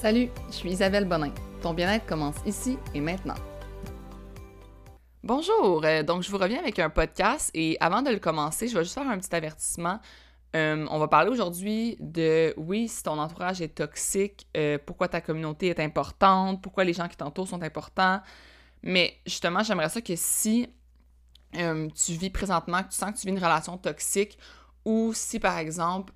Salut, je suis Isabelle Bonin. Ton bien-être commence ici et maintenant. Bonjour, euh, donc je vous reviens avec un podcast et avant de le commencer, je vais juste faire un petit avertissement. Euh, on va parler aujourd'hui de oui, si ton entourage est toxique, euh, pourquoi ta communauté est importante, pourquoi les gens qui t'entourent sont importants. Mais justement, j'aimerais ça que si tu vis présentement, que tu sens que tu vis une relation toxique, ou si par exemple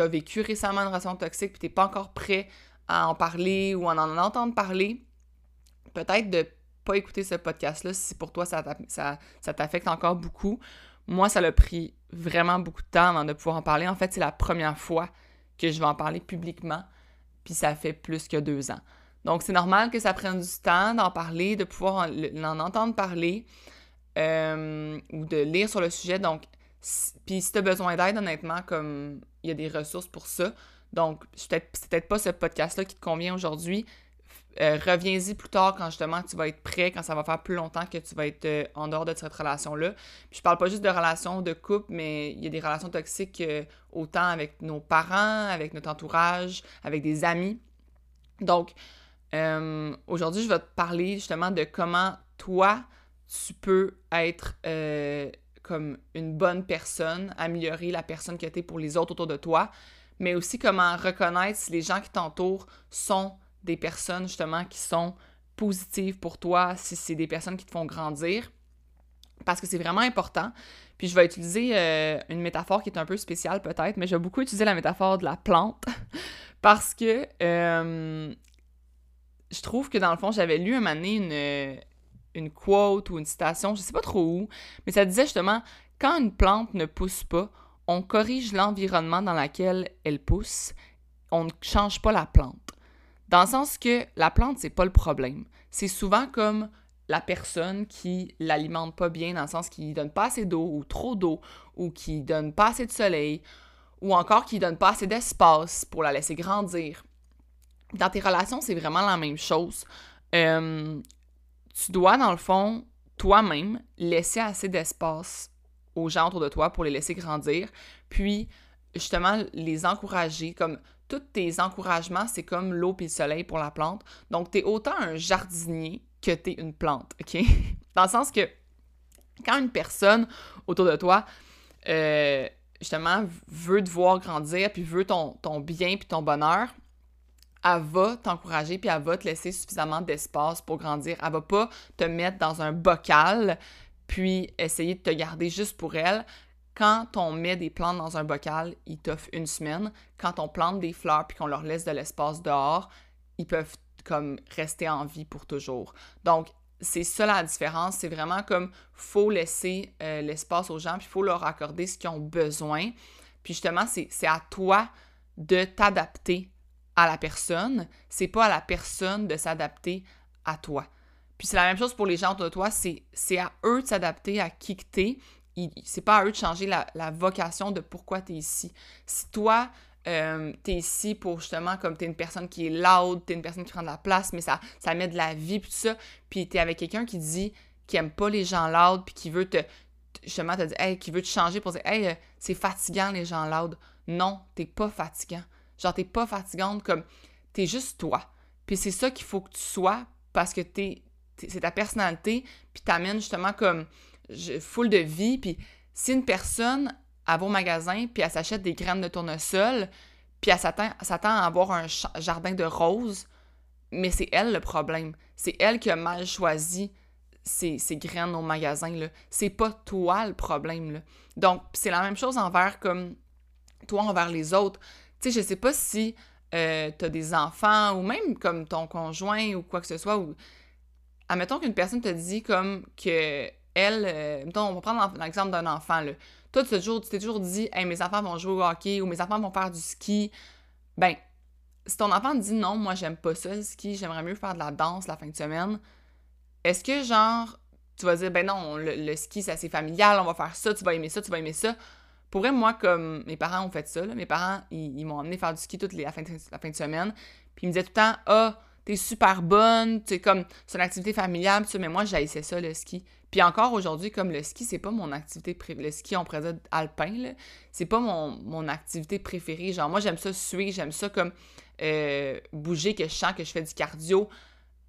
as vécu récemment une relation toxique puis tu n'es pas encore prêt à en parler ou à en entendre parler, peut-être de pas écouter ce podcast-là si pour toi ça, t'affecte encore beaucoup. Moi, ça l'a pris vraiment beaucoup de temps avant de pouvoir en parler. En fait, c'est la première fois que je vais en parler publiquement, puis ça fait plus que deux ans. Donc, c'est normal que ça prenne du temps d'en parler, de pouvoir en, entendre parler euh, ou de lire sur le sujet. Donc, puis si tu as besoin d'aide, honnêtement, comme il y a des ressources pour ça. Donc, c'est peut-être pas ce podcast-là qui te convient aujourd'hui. Euh, reviens-y plus tard quand justement tu vas être prêt, quand ça va faire plus longtemps que tu vas être euh, en dehors de cette relation-là. Puis je parle pas juste de relations de couple, mais il y a des relations toxiques euh, autant avec nos parents, avec notre entourage, avec des amis. Donc, aujourd'hui, je vais te parler justement de comment toi, tu peux être comme une bonne personne, améliorer la personne que tu es pour les autres autour de toi, mais aussi comment reconnaître si les gens qui t'entourent sont des personnes justement qui sont positives pour toi, si c'est des personnes qui te font grandir, parce que c'est vraiment important. Puis je vais utiliser euh, une métaphore qui est un peu spéciale peut-être, mais je vais beaucoup utiliser la métaphore de la plante, parce que euh, je trouve que dans le fond, j'avais lu un moment une, une quote ou une citation, je sais pas trop où, mais ça disait justement quand une plante ne pousse pas, on corrige l'environnement dans lequel elle pousse, on ne change pas la plante. Dans le sens que la plante, c'est pas le problème. C'est souvent comme la personne qui l'alimente pas bien, dans le sens qu'il donne pas assez d'eau ou trop d'eau, ou qui donne pas assez de soleil, ou encore qui donne pas assez d'espace pour la laisser grandir. Dans tes relations, c'est vraiment la même chose. Euh, tu dois, dans le fond, toi-même, laisser assez d'espace aux gens autour de toi pour les laisser grandir, puis justement les encourager, comme tous tes encouragements, c'est comme l'eau et le soleil pour la plante. Donc, tu es autant un jardinier que tu es une plante, OK? Dans le sens que quand une personne autour de toi, euh, justement, veut te voir grandir, puis veut ton, ton bien puis ton bonheur, elle va t'encourager puis elle va te laisser suffisamment d'espace pour grandir. Elle va pas te mettre dans un bocal puis essayer de te garder juste pour elle. Quand on met des plantes dans un bocal, ils t'offrent une semaine. Quand on plante des fleurs puis qu'on leur laisse de l'espace dehors, ils peuvent comme rester en vie pour toujours. Donc, c'est ça la différence. C'est vraiment comme faut laisser euh, l'espace aux gens puis il faut leur accorder ce qu'ils ont besoin. Puis justement, c'est à toi de t'adapter à la personne, c'est pas à la personne de s'adapter à toi. Puis c'est la même chose pour les gens autour de toi, c'est à eux de s'adapter à qui que t'es. C'est pas à eux de changer la, vocation de pourquoi t'es ici. Si toi, euh, t'es ici pour justement, comme t'es une personne qui est loud, t'es une personne qui prend de la place, mais ça, ça met de la vie, puis tout ça, puis t'es avec quelqu'un qui dit qui aime pas les gens loud, puis qui veut te, justement te dire, hey, qui veut te changer pour dire, hey, euh, c'est fatigant les gens loud. Non, t'es pas fatigant. Genre, t'es pas fatigante, comme, t'es juste toi. Puis c'est ça qu'il faut que tu sois parce que t'es, c'est ta personnalité, puis t'amènes justement comme full de vie. Puis si une personne, elle va au magasin, puis elle s'achète des graines de tournesol, puis elle s'attend, à avoir un jardin de roses, mais c'est elle le problème. C'est elle qui a mal choisi ses, graines au magasin. C'est pas toi le problème. Là. Donc, c'est la même chose envers comme toi envers les autres. Tu sais, je sais pas si euh, tu as des enfants ou même comme ton conjoint ou quoi que ce soit. Ou... Admettons qu'une personne te dit comme que elle, euh, mettons, on va prendre l'exemple d'un enfant, là. Toi, tu t'es toujours, dit, hey, mes enfants vont jouer au hockey ou mes enfants vont faire du ski. Ben, si ton enfant te dit non, moi, j'aime pas ça, le ski, j'aimerais mieux faire de la danse la fin de semaine, est-ce que, genre, tu vas dire, ben non, le ski, c'est assez familial, on va faire ça, tu vas aimer ça, tu vas aimer ça. Pour vrai, moi, comme mes parents ont fait ça, mes parents, ils, m'ont emmené faire du ski toute la, fin de, la fin de semaine. Puis ils me disaient tout le temps, ah, t'es super bonne, tu comme, c'est une activité familiale, mais moi, j'haïssais ça, le ski. Puis encore aujourd'hui, comme le ski, c'est pas mon activité préférée. Le ski, on pourrait dire alpin, là, c'est pas mon, mon, activité préférée. Genre, moi, j'aime ça suer, j'aime ça comme euh, bouger, que je sens que je fais du cardio.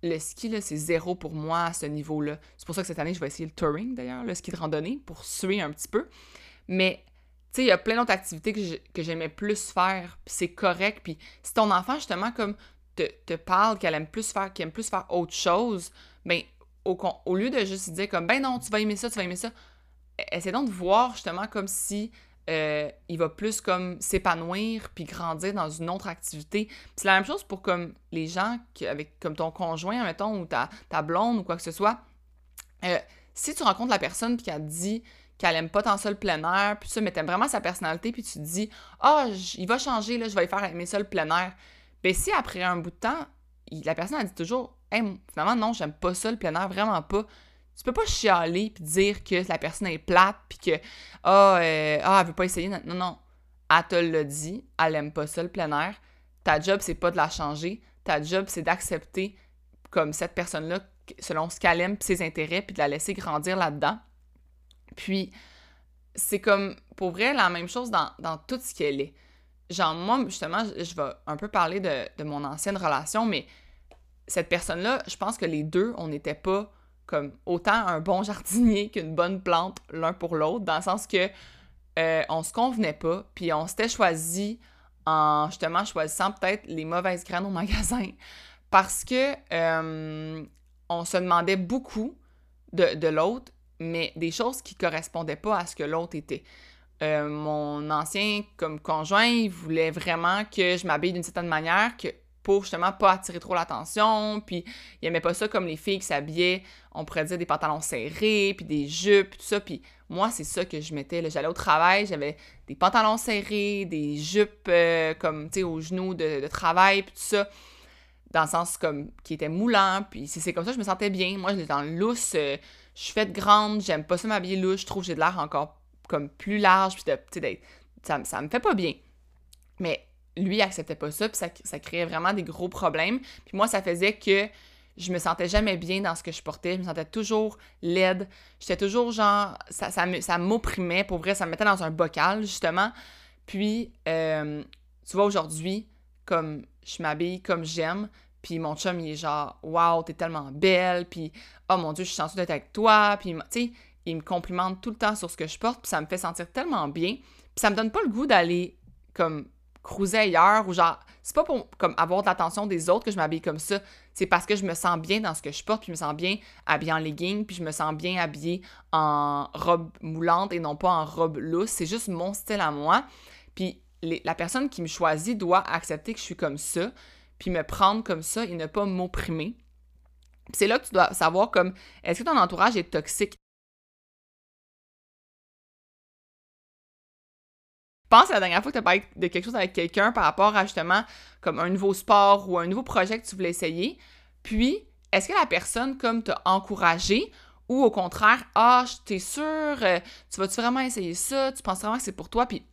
Le ski, là, c'est zéro pour moi à ce niveau-là. C'est pour ça que cette année, je vais essayer le touring, d'ailleurs, le ski de randonnée, pour suer un petit peu. Mais sais, il y a plein d'autres activités que j'aimais plus faire, c'est correct. Puis si ton enfant, justement, comme te, te parle qu'elle aime plus faire, qu'elle aime plus faire autre chose, ben au, lieu de juste dire comme, ben non, tu vas aimer ça, tu vas aimer ça, essaie donc de voir justement comme si euh, il va plus comme s'épanouir puis grandir dans une autre activité. C'est la même chose pour comme les gens avec comme ton conjoint, mettons, ou ta, blonde ou quoi que ce soit. Euh, si tu rencontres la personne puis qu'elle dit qu'elle aime pas tant ça le plein air, puis ça, mais t'aimes vraiment sa personnalité, puis tu te dis « Ah, oh, il va changer, là, je vais lui faire aimer ça le plein air. » Ben si après un bout de temps, la personne a dit toujours « Hey, finalement, non, j'aime pas ça le plein air, vraiment pas. » Tu peux pas chialer puis dire que la personne est plate puis que ah, euh, ah elle veut pas essayer. Non, non. Elle te l'a dit, elle aime pas ça le plein air. Ta job, c'est pas de la changer. Ta job, c'est d'accepter comme cette personne-là selon ce qu'elle aime, ses intérêts, puis de la laisser grandir là-dedans. Puis, c'est comme, pour vrai, la même chose dans, tout ce qu'elle est. Genre, moi, justement, je vais un peu parler de, mon ancienne relation, mais cette personne-là, je pense que les deux, on n'était pas comme autant un bon jardinier qu'une bonne plante l'un pour l'autre, dans le sens que euh, on se convenait pas, puis on s'était choisi en justement choisissant peut-être les mauvaises graines au magasin, parce que euh, on se demandait beaucoup de, de l'autre, mais des choses qui correspondaient pas à ce que l'autre était. Euh, mon ancien comme conjoint, il voulait vraiment que je m'habille d'une certaine manière que pour justement pas attirer trop l'attention, puis il aimait pas ça comme les filles qui s'habillaient, on pourrait des pantalons serrés, puis des jupes, tout ça, puis moi c'est ça que je mettais, j'allais au travail, j'avais des pantalons serrés, des jupes euh, comme, tu sais, aux genoux de, travail, puis tout ça, dans le sens comme qui était moulant, puis c'est comme ça je me sentais bien, moi j'étais dans le lousse, euh, je suis faite grande, j'aime pas ça m'habiller louche, je trouve que j'ai de l'air encore comme plus large, puis de, ça, ça me fait pas bien. Mais lui, il acceptait pas ça, puis ça, ça créait vraiment des gros problèmes. Puis moi, ça faisait que je me sentais jamais bien dans ce que je portais, je me sentais toujours laide, j'étais toujours genre, ça, ça m'opprimait, pour vrai, ça me mettait dans un bocal, justement. Puis, euh, tu vois, aujourd'hui, comme je m'habille comme j'aime, puis mon chum, il est genre, waouh, t'es tellement belle. Puis, oh mon Dieu, je suis chanceuse d'être avec toi. Puis, tu sais, il me complimente tout le temps sur ce que je porte. Puis ça me fait sentir tellement bien. Puis ça me donne pas le goût d'aller, comme, cruiser ailleurs ou genre, c'est pas pour comme avoir de l'attention des autres que je m'habille comme ça. C'est parce que je me sens bien dans ce que je porte, puis je me sens bien habillée en legging, puis je me sens bien habillée en robe moulante et non pas en robe loose. C'est juste mon style à moi. Puis la personne qui me choisit doit accepter que je suis comme ça puis me prendre comme ça et ne pas m'opprimer. C'est là que tu dois savoir comme est-ce que ton entourage est toxique? Pense à la dernière fois que tu as parlé de quelque chose avec quelqu'un par rapport à justement comme un nouveau sport ou un nouveau projet que tu voulais essayer. Puis, est-ce que la personne comme t'a encouragé ou au contraire, ah, t'es sûr, euh, tu vas-tu vraiment essayer ça, tu penses vraiment que c'est pour toi, puis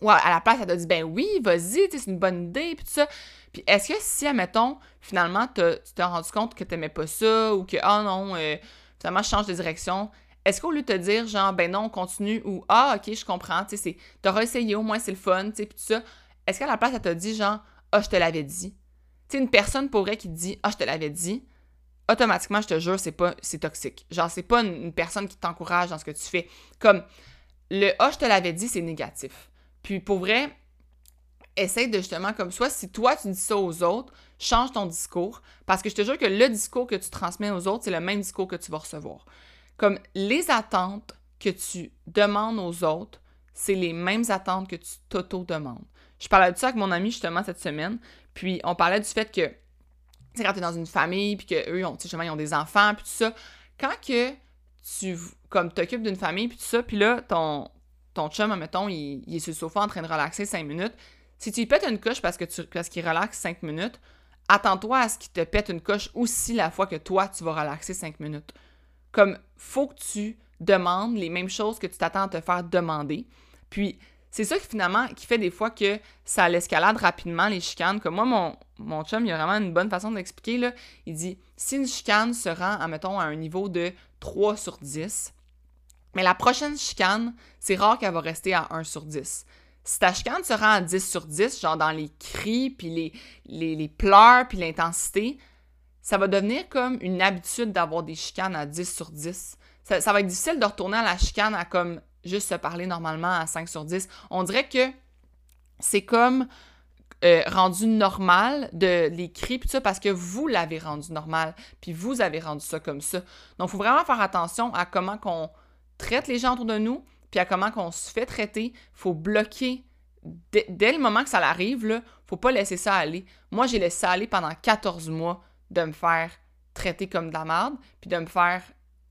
ou à la place, elle t'a dit, ben oui, vas-y, c'est une bonne idée, puis tout ça. Puis est-ce que si, admettons, finalement, tu t'es rendu compte que t'aimais pas ça, ou que, ah oh non, euh, finalement, je change de direction, est-ce qu'au lieu de te dire, genre, ben non, on continue, ou ah, ok, je comprends, tu sais, t'auras essayé, au moins c'est le fun, tu sais, puis tout ça, est-ce qu'à la place, elle t'a dit, genre, ah, je te l'avais dit? Tu sais, une personne pourrait qui te dit, ah, je te l'avais dit, automatiquement, je te jure, c'est pas, c'est toxique. Genre, c'est pas une, une personne qui t'encourage dans ce que tu fais. Comme, le ah, je te l'avais dit, c'est négatif. Puis pour vrai, essaye de justement comme soit si toi tu dis ça aux autres, change ton discours parce que je te jure que le discours que tu transmets aux autres, c'est le même discours que tu vas recevoir. Comme les attentes que tu demandes aux autres, c'est les mêmes attentes que tu t'auto-demandes. Je parlais de ça avec mon ami justement cette semaine, puis on parlait du fait que c'est quand tu es dans une famille puis que eux ont justement ils ont des enfants puis tout ça, quand que tu comme t'occupes d'une famille puis tout ça, puis là ton ton chum, mettons, il, il, est sur le sofa en train de relaxer cinq minutes, si tu pètes une coche parce que tu parce qu'il relaxe cinq minutes, attends-toi à ce qu'il te pète une coche aussi la fois que toi, tu vas relaxer cinq minutes. Comme, faut que tu demandes les mêmes choses que tu t'attends à te faire demander. Puis, c'est ça qui finalement qui fait des fois que ça l'escalade rapidement, les chicanes. Comme moi, mon, chum, il a vraiment une bonne façon d'expliquer, là. Il dit, si une chicane se rend, mettons, à un niveau de 3 sur 10, mais la prochaine chicane, c'est rare qu'elle va rester à 1 sur 10. Si ta chicane se rend à 10 sur 10, genre dans les cris, puis les, les, pleurs, puis l'intensité, ça va devenir comme une habitude d'avoir des chicanes à 10 sur 10. Ça, ça, va être difficile de retourner à la chicane à comme juste se parler normalement à 5 sur 10. On dirait que c'est comme euh, rendu normal de les cris puis ça parce que vous l'avez rendu normal puis vous avez rendu ça comme ça. Donc il faut vraiment faire attention à comment qu'on traite les gens autour de nous puis à comment qu'on se fait traiter. faut bloquer dès, le moment que ça arrive là, faut pas laisser ça aller. Moi, j'ai laissé ça aller pendant 14 mois de me faire traiter comme de la merde puis de me faire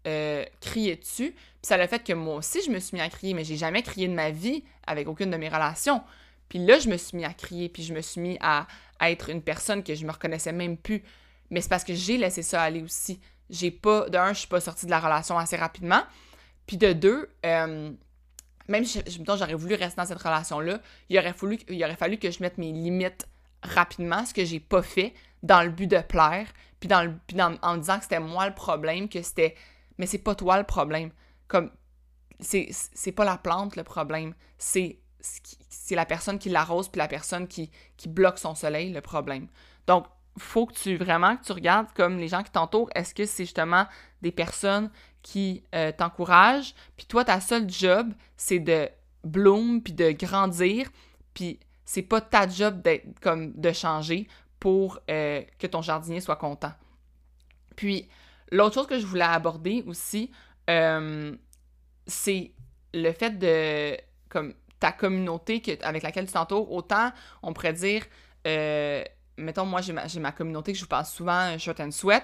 euh, crier dessus. Puis ça a fait que moi aussi, je me suis mis à crier, mais j'ai jamais crié de ma vie avec aucune de mes relations. Puis là, je me suis mis à crier, puis je me suis mis à, être une personne que je me reconnaissais même plus. Mais c'est parce que j'ai laissé ça aller aussi. J'ai pas, de un, je suis pas sortie de la relation assez rapidement. Puis de deux, euh, même si j'aurais voulu rester dans cette relation-là, il aurait, fallu, il aurait fallu que je mette mes limites rapidement, ce que j'ai pas fait, dans le but de plaire, puis, dans le, puis en me disant que c'était moi le problème, que c'était. Mais c'est pas toi le problème. Comme. C'est pas la plante le problème. C'est c'est la personne qui l'arrose puis la personne qui, qui bloque son soleil le problème. Donc, faut que tu vraiment que tu regardes comme les gens qui t'entourent, est-ce que c'est justement des personnes qui euh, t'encouragent, puis toi ta seule job, c'est de bloom puis de grandir, puis c'est pas ta job d'être comme de changer pour euh, que ton jardinier soit content. Puis l'autre chose que je voulais aborder aussi, euh, c'est le fait de comme ta communauté avec laquelle tu t'entoures, autant on pourrait dire, euh, mettons, moi j'ai ma, communauté que je vous parle souvent, Short and Sweat,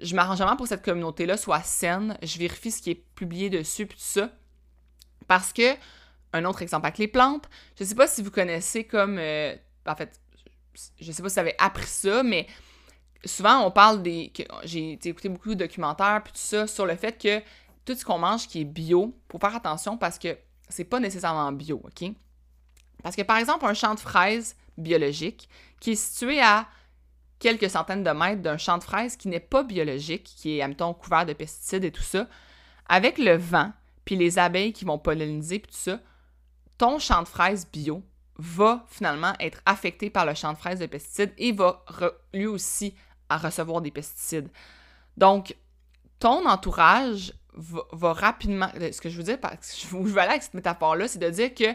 je m'arrange vraiment pour que cette communauté-là soit saine, je vérifie ce qui est publié dessus, puis tout ça, parce que, un autre exemple avec les plantes, je sais pas si vous connaissez comme, euh, en fait, je sais pas si vous avez appris ça, mais souvent on parle des, j'ai écouté beaucoup de documentaires, puis tout ça, sur le fait que tout ce qu'on mange qui est bio, faut faire attention parce que c'est pas nécessairement bio, OK? Parce que par exemple, un champ de fraises biologique qui est situé à quelques centaines de mètres d'un champ de fraises qui n'est pas biologique, qui est, admettons, couvert de pesticides et tout ça, avec le vent, puis les abeilles qui vont polliniser, puis tout ça, ton champ de fraises bio va finalement être affecté par le champ de fraises de pesticides et va lui aussi recevoir des pesticides. Donc, ton entourage va, rapidement. Euh, ce que je veux dire, je veux aller avec cette métaphore-là, c'est de dire que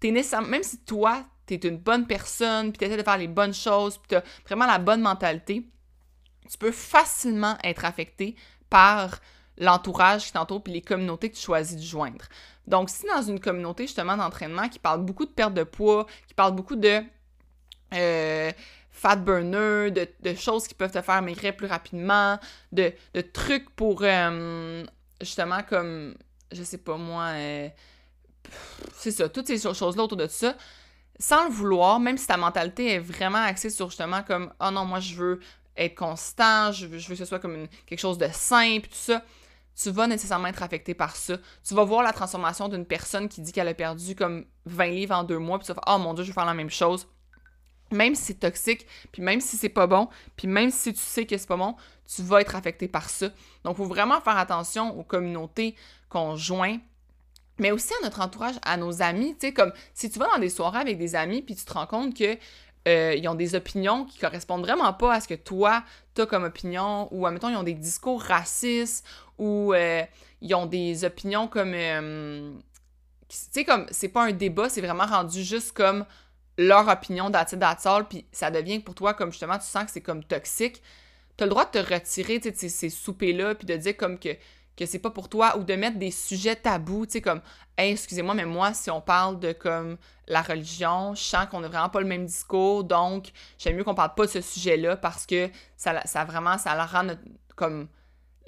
t'es nécessairement. Même si toi, t'es une bonne personne, puis t'essaies de faire les bonnes choses, puis t'as vraiment la bonne mentalité, tu peux facilement être affecté par l'entourage qui t'entoure puis les communautés que tu choisis de joindre. Donc, si dans une communauté justement d'entraînement qui parle beaucoup de perte de poids, qui parle beaucoup de euh, fat burner, de, choses qui peuvent te faire maigrir plus rapidement, de, trucs pour euh, justement comme, je sais pas moi, euh, c'est ça, toutes ces choses-là autour de ça, sans le vouloir, même si ta mentalité est vraiment axée sur justement comme, oh non, moi je veux être constant, je veux, que ce soit comme quelque chose de simple, tout ça, tu vas nécessairement être affecté par ça. Tu vas voir la transformation d'une personne qui dit qu'elle a perdu comme 20 livres en deux mois, puis tu vas faire, oh mon dieu, je vais faire la même chose même si c'est toxique, puis même si c'est pas bon, puis même si tu sais que c'est pas bon, tu vas être affecté par ça. Donc, il faut vraiment faire attention aux communautés qu'on joint, mais aussi à notre entourage, à nos amis. Tu sais, comme si tu vas dans des soirées avec des amis, puis tu te rends compte que euh, ont des opinions qui correspondent vraiment pas à ce que toi, t'as comme opinion, ou, admettons, ils ont des discours racistes, ou euh, ils ont des opinions comme... Euh, tu sais, comme, c'est pas un débat, c'est vraiment rendu juste comme leur opinion d'attitude d'attitude, puis ça devient pour toi comme justement tu sens que c'est comme toxique, t'as le droit de te retirer de ces, ces soupers-là, puis de dire comme que, que c'est pas pour toi, ou de mettre des sujets tabous, tu sais, comme hey, excusez-moi, mais moi, si on parle de comme la religion, je sens qu'on n'a vraiment pas le même discours, donc j'aime mieux qu'on parle pas de ce sujet-là parce que ça, ça vraiment, ça le rend notre, comme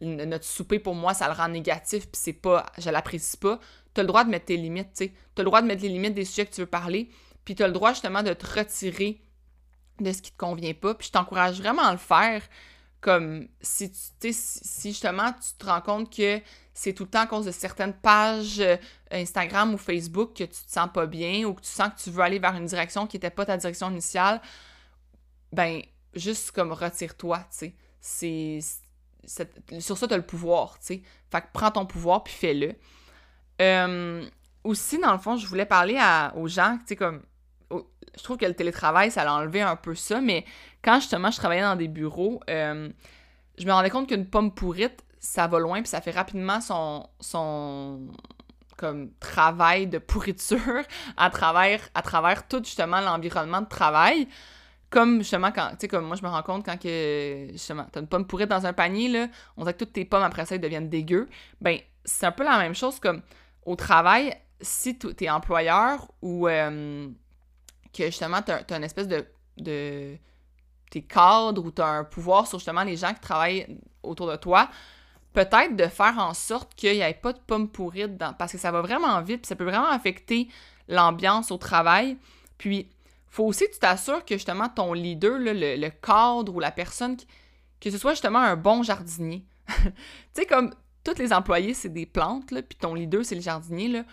notre souper pour moi, ça le rend négatif, puis c'est pas, je l'apprécie pas. T'as le droit de mettre tes limites, tu sais. T'as le droit de mettre les limites des sujets que tu veux parler, puis tu as le droit justement de te retirer de ce qui te convient pas. Puis je t'encourage vraiment à le faire. Comme si tu si justement tu te rends compte que c'est tout le temps à cause de certaines pages euh, Instagram ou Facebook que tu te sens pas bien ou que tu sens que tu veux aller vers une direction qui n'était pas ta direction initiale, ben juste comme retire-toi, tu sais. C'est, sur ça, tu as le pouvoir, tu sais. Fait que prends ton pouvoir puis fais-le. Euh, aussi, dans le fond, je voulais parler aux gens, tu sais, comme. Je trouve que le télétravail, ça a enlevé un peu ça, mais quand justement je travaillais dans des bureaux, euh, je me rendais compte qu'une pomme pourrite, ça va loin, puis ça fait rapidement son, son comme travail de pourriture à travers, à travers tout justement l'environnement de travail. Comme justement quand, tu sais, comme moi je me rends compte quand que, justement, une pomme pourrite dans un panier, là, on dirait que toutes tes pommes après ça, elles deviennent dégueu. Ben, c'est un peu la même chose comme au travail, si t'es employeur ou euh, que justement t'as as une espèce de, de t'es cadre ou t'as un pouvoir sur justement les gens qui travaillent autour de toi, peut-être de faire en sorte qu'il n'y ait pas de pommes pourries dedans, parce que ça va vraiment vite, puis ça peut vraiment affecter l'ambiance au travail. Puis, faut aussi que tu t'assures que justement ton leader, le, cadre ou la personne, que ce soit justement un bon jardinier. tu sais, comme tous les employés, c'est des plantes, puis ton leader, c'est le jardinier, là.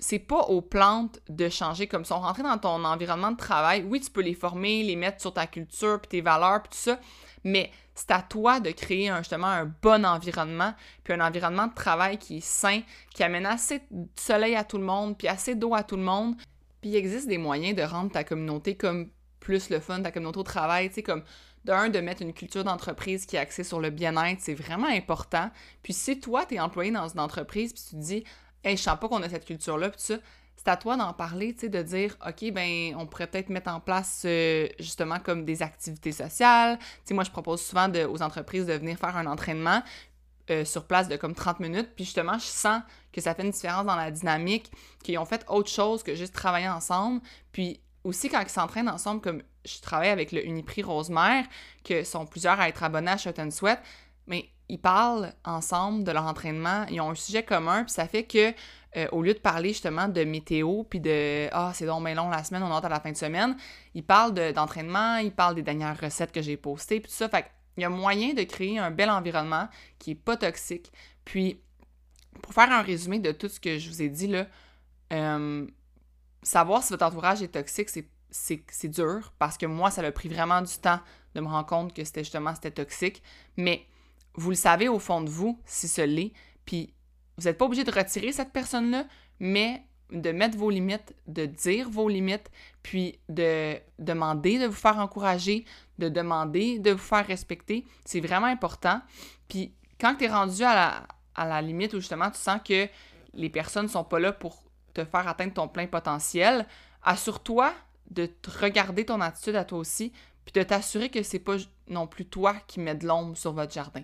C'est pas aux plantes de changer comme sont rentrées dans ton environnement de travail. Oui, tu peux les former, les mettre sur ta culture, puis tes valeurs, puis tout ça, mais c'est à toi de créer justement un bon environnement, puis un environnement de travail qui est sain, qui amène assez de soleil à tout le monde, puis assez d'eau à tout le monde. Puis il existe des moyens de rendre ta communauté comme plus le fun, ta communauté au travail, tu sais, comme d'un, de mettre une culture d'entreprise qui est axée sur le bien-être, c'est vraiment important. Puis si toi, tu es employé dans une entreprise, puis tu te dis, hey, je sens pas qu'on a cette culture-là, c'est à toi d'en parler, tu sais, de dire, OK, ben, on pourrait peut-être mettre en place euh, justement comme des activités sociales. Tu sais, moi, je propose souvent aux entreprises de venir faire un entraînement euh, sur place de comme 30 minutes. Puis justement, je sens que ça fait une différence dans la dynamique, qu'ils ont fait autre chose que juste travailler ensemble. Puis aussi, quand ils s'entraînent ensemble, comme je travaille avec le Uniprix Rosemère, que sont plusieurs à être abonnés à Shot Sweat, mais ils parlent ensemble de leur entraînement, ils ont un sujet commun, puis ça fait que euh, au lieu de parler justement de météo, puis de Ah, c'est donc bien long la semaine, on hâte à la fin de semaine, ils parlent d'entraînement, ils parlent des dernières recettes que j'ai postées, puis tout ça. Fait il y a moyen de créer un bel environnement qui est pas toxique. Puis, pour faire un résumé de tout ce que je vous ai dit, là, euh, savoir si votre entourage est toxique, c'est dur parce que moi, ça m'a pris vraiment du temps de me rendre compte que c'était justement c'était toxique. Mais vous le savez au fond de vous si ce l'est. Puis vous n'êtes pas obligé de retirer cette personne-là, mais de mettre vos limites, de dire vos limites, puis de demander de vous faire encourager, de demander de vous faire respecter. C'est vraiment important. Puis quand tu es rendu à la, limite où justement tu sens que les personnes ne sont pas là pour te faire atteindre ton plein potentiel, assure-toi de regarder ton attitude à toi aussi, puis de t'assurer que c'est pas non plus toi qui mets de l'ombre sur votre jardin.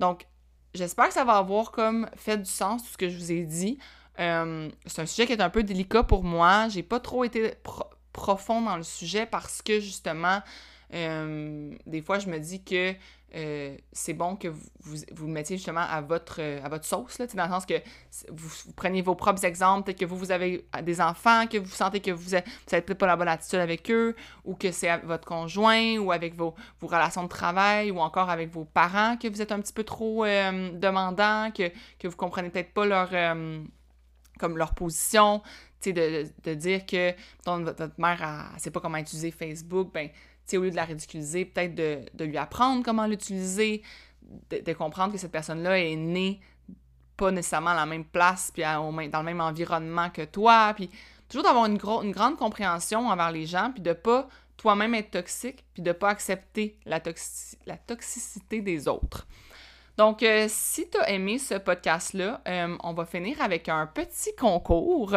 Donc, j'espère que ça va avoir comme fait du sens tout ce que je vous ai dit. Euh, c'est un sujet qui est un peu délicat pour moi. J'ai pas trop été profond dans le sujet parce que justement, euh, des fois, je me dis que euh, c'est bon que vous, vous, mettiez justement à votre, à votre sauce, là, dans le sens que vous, prenez vos propres exemples, peut-être que vous, vous avez des enfants, que vous sentez que vous n'avez peut-être pas la bonne attitude avec eux, ou que c'est votre conjoint, ou avec vos, vos, relations de travail, ou encore avec vos parents, que vous êtes un petit peu trop euh, demandant, que, que vous comprenez peut-être pas leur, euh, comme leur position, de, de, de, dire que votre, mère, ne sait pas comment utiliser Facebook, ben au lieu de la ridiculiser, peut-être de, lui apprendre comment l'utiliser, de, comprendre que cette personne-là est née pas nécessairement à la même place, puis dans le même environnement que toi, puis toujours d'avoir une, grande compréhension envers les gens, puis de pas toi-même être toxique, puis de pas accepter la, la toxicité des autres. Donc, euh, si tu as aimé ce podcast-là, euh, on va finir avec un petit concours.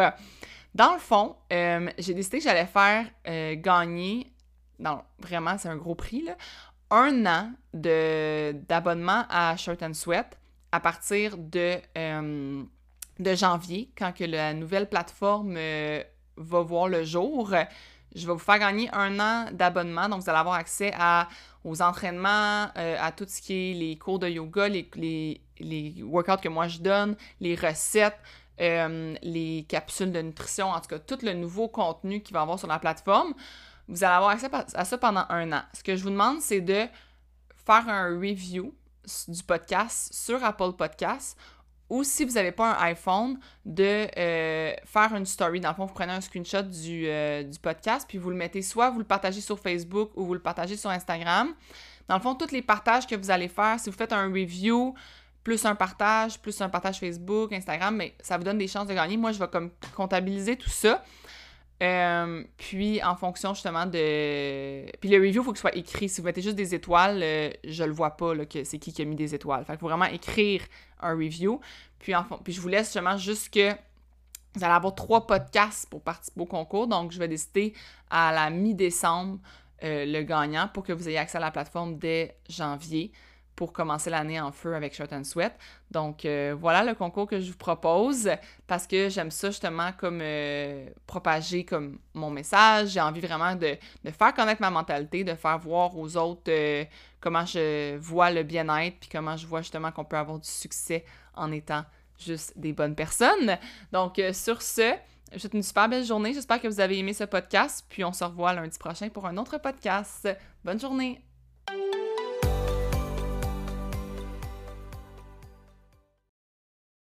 Dans le fond, euh, j'ai décidé que j'allais faire gagner non, vraiment, c'est un gros prix, là, un an d'abonnement à Shirt and Sweat à partir de, euh, de janvier, quand que la nouvelle plateforme euh, va voir le jour. Je vais vous faire gagner un an d'abonnement, donc vous allez avoir accès à, aux entraînements, euh, à tout ce qui est les cours de yoga, les, les, les workouts que moi je donne, les recettes, les capsules de nutrition, en tout cas tout le nouveau contenu qu'il va y avoir sur la plateforme. Vous allez avoir accès à ça pendant un an. Ce que je vous demande, c'est de faire un review du podcast sur Apple Podcasts ou si vous n'avez pas un iPhone, de euh, faire une story. Dans le fond, vous prenez un screenshot du, euh, du, podcast, puis vous le mettez soit vous le partagez sur Facebook ou vous le partagez sur Instagram. Dans le fond, tous les partages que vous allez faire, si vous faites un review, plus un partage, plus un partage Facebook, Instagram, mais ça vous donne des chances de gagner. Moi, je vais comme comptabiliser tout ça. Euh, puis en fonction justement de. Puis le review, il faut qu'il soit écrit. Si vous mettez juste des étoiles, euh, je le vois pas là, que c'est qui qui a mis des étoiles. Fait faut vraiment écrire un review. Puis, puis je vous laisse justement juste que vous allez avoir trois podcasts pour participer au concours. Donc je vais décider à la mi-décembre euh, le gagnant pour que vous ayez accès à la plateforme dès janvier pour commencer l'année en feu avec Shirt and Sweat. Donc euh, voilà le concours que je vous propose parce que j'aime ça justement comme euh, propager comme mon message. J'ai envie vraiment de, faire connaître ma mentalité, de faire voir aux autres euh, comment je vois le bien-être puis comment je vois justement qu'on peut avoir du succès en étant juste des bonnes personnes. Donc sur ce, je vous souhaite une super belle journée. J'espère que vous avez aimé ce podcast. Puis on se revoit lundi prochain pour un autre podcast. Bonne journée!